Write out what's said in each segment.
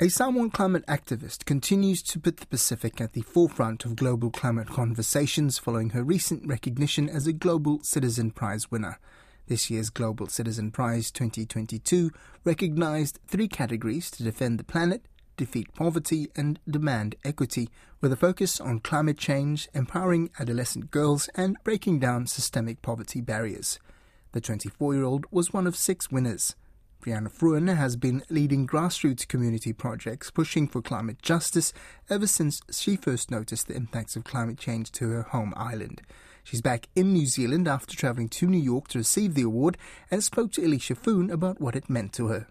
A Samoan climate activist continues to put the Pacific at the forefront of global climate conversations following her recent recognition as a Global Citizen Prize winner. This year's Global Citizen Prize 2022 recognized three categories to defend the planet, defeat poverty, and demand equity, with a focus on climate change, empowering adolescent girls, and breaking down systemic poverty barriers. The 24 year old was one of six winners. Brianna Fruean has been leading grassroots community projects pushing for climate justice ever since she first noticed the impacts of climate change to her home island. She's back in New Zealand after travelling to New York to receive the award and spoke to Alicia Foon about what it meant to her.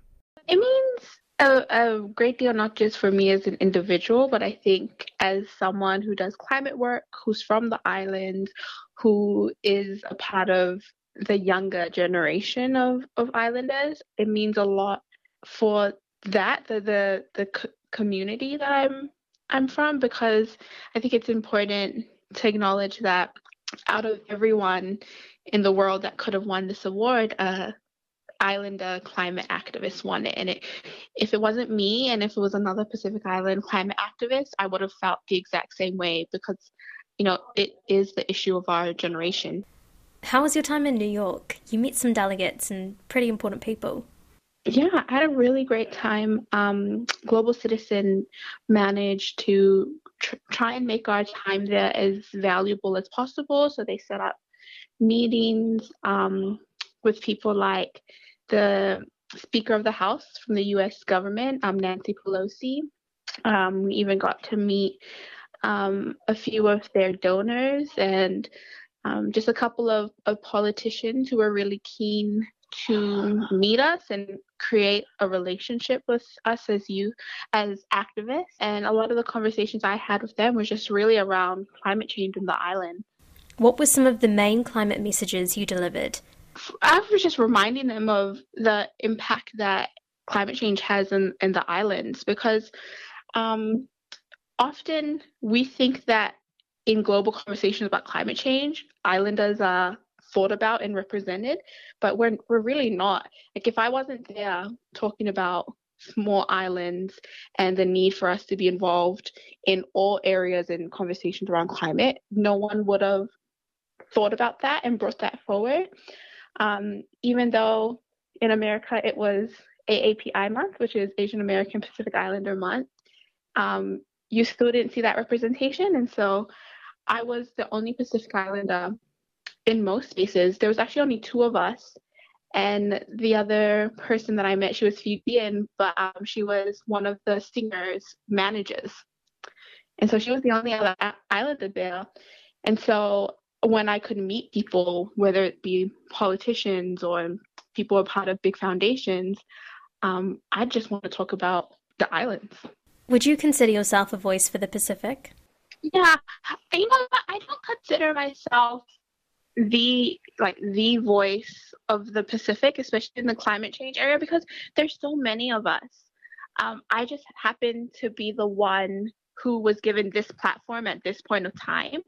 It means a, a great deal, not just for me as an individual, but I think as someone who does climate work, who's from the island, who is a part of the younger generation of, of islanders. It means a lot for that, the the, the c- community that I'm I'm from, because I think it's important to acknowledge that out of everyone in the world that could have won this award, uh, Islander climate activist won it. And it, if it wasn't me and if it was another Pacific Island climate activist, I would have felt the exact same way because, you know, it is the issue of our generation. How was your time in New York? You met some delegates and pretty important people. Yeah, I had a really great time. Um, Global Citizen managed to tr- try and make our time there as valuable as possible. So they set up meetings um, with people like the Speaker of the House from the US government, um, Nancy Pelosi. Um, we even got to meet um, a few of their donors and um, just a couple of, of politicians who were really keen to meet us and create a relationship with us as you as activists. And a lot of the conversations i had with them was just really around climate change in the island. What were some of the main climate messages you delivered? I was just reminding them of the impact that climate change has in, in the islands because um, often we think that in global conversations about climate change, islanders are thought about and represented, but we're we're really not. Like if I wasn't there talking about small islands and the need for us to be involved in all areas in conversations around climate, no one would have thought about that and brought that forward. Um, even though in America it was AAPI month, which is Asian American Pacific Islander month, um, you still didn't see that representation. And so I was the only Pacific Islander in most spaces. There was actually only two of us, and the other person that I met, she was Fijian, but um, she was one of the singer's managers, and so she was the only other Islander there. And so when I could meet people, whether it be politicians or people who are part of big foundations, um, I just want to talk about the islands. Would you consider yourself a voice for the Pacific? Yeah, you know, I don't consider myself the like the voice of the Pacific, especially in the climate change area, because there's so many of us. Um, I just happen to be the one who was given this platform at this point of time.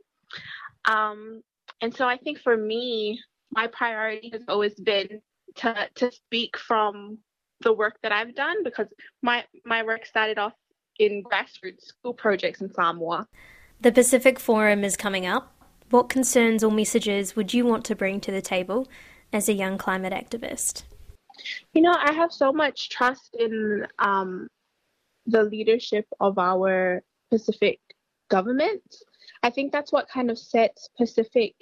Um, and so I think for me, my priority has always been to to speak from the work that I've done because my my work started off in grassroots school projects in Samoa. The Pacific Forum is coming up. What concerns or messages would you want to bring to the table as a young climate activist? You know, I have so much trust in um, the leadership of our Pacific government. I think that's what kind of sets Pacific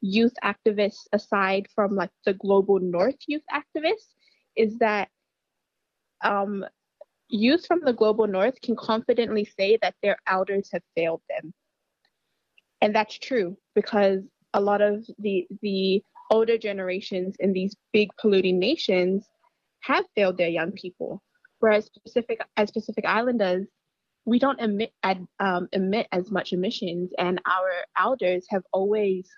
youth activists aside from like the global North youth activists is that um, youth from the global north can confidently say that their elders have failed them. And that's true because a lot of the the older generations in these big polluting nations have failed their young people. Whereas Pacific as Pacific Islanders, we don't emit um, emit as much emissions, and our elders have always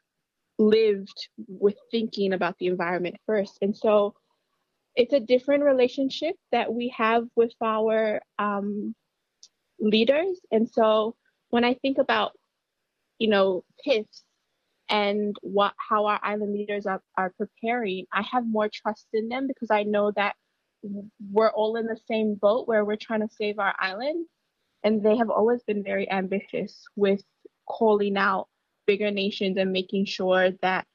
lived with thinking about the environment first. And so it's a different relationship that we have with our um, leaders. And so when I think about, you know, PIFs and what how our island leaders are, are preparing, I have more trust in them because I know that we're all in the same boat where we're trying to save our island. And they have always been very ambitious with calling out bigger nations and making sure that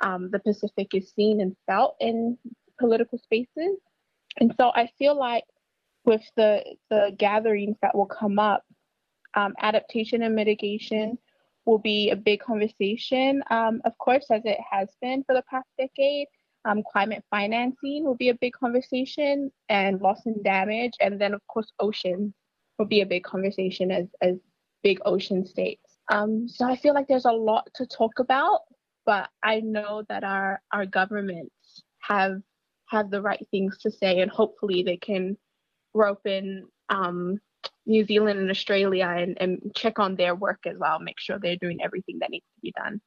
um, the Pacific is seen and felt in political spaces. And so I feel like with the the gatherings that will come up, um, adaptation and mitigation will be a big conversation. Um, of course, as it has been for the past decade, um, climate financing will be a big conversation, and loss and damage, and then of course oceans will be a big conversation as as big ocean states. Um, so I feel like there's a lot to talk about, but I know that our our governments have have the right things to say, and hopefully they can rope in um, New Zealand and Australia and, and check on their work as well, make sure they're doing everything that needs to be done.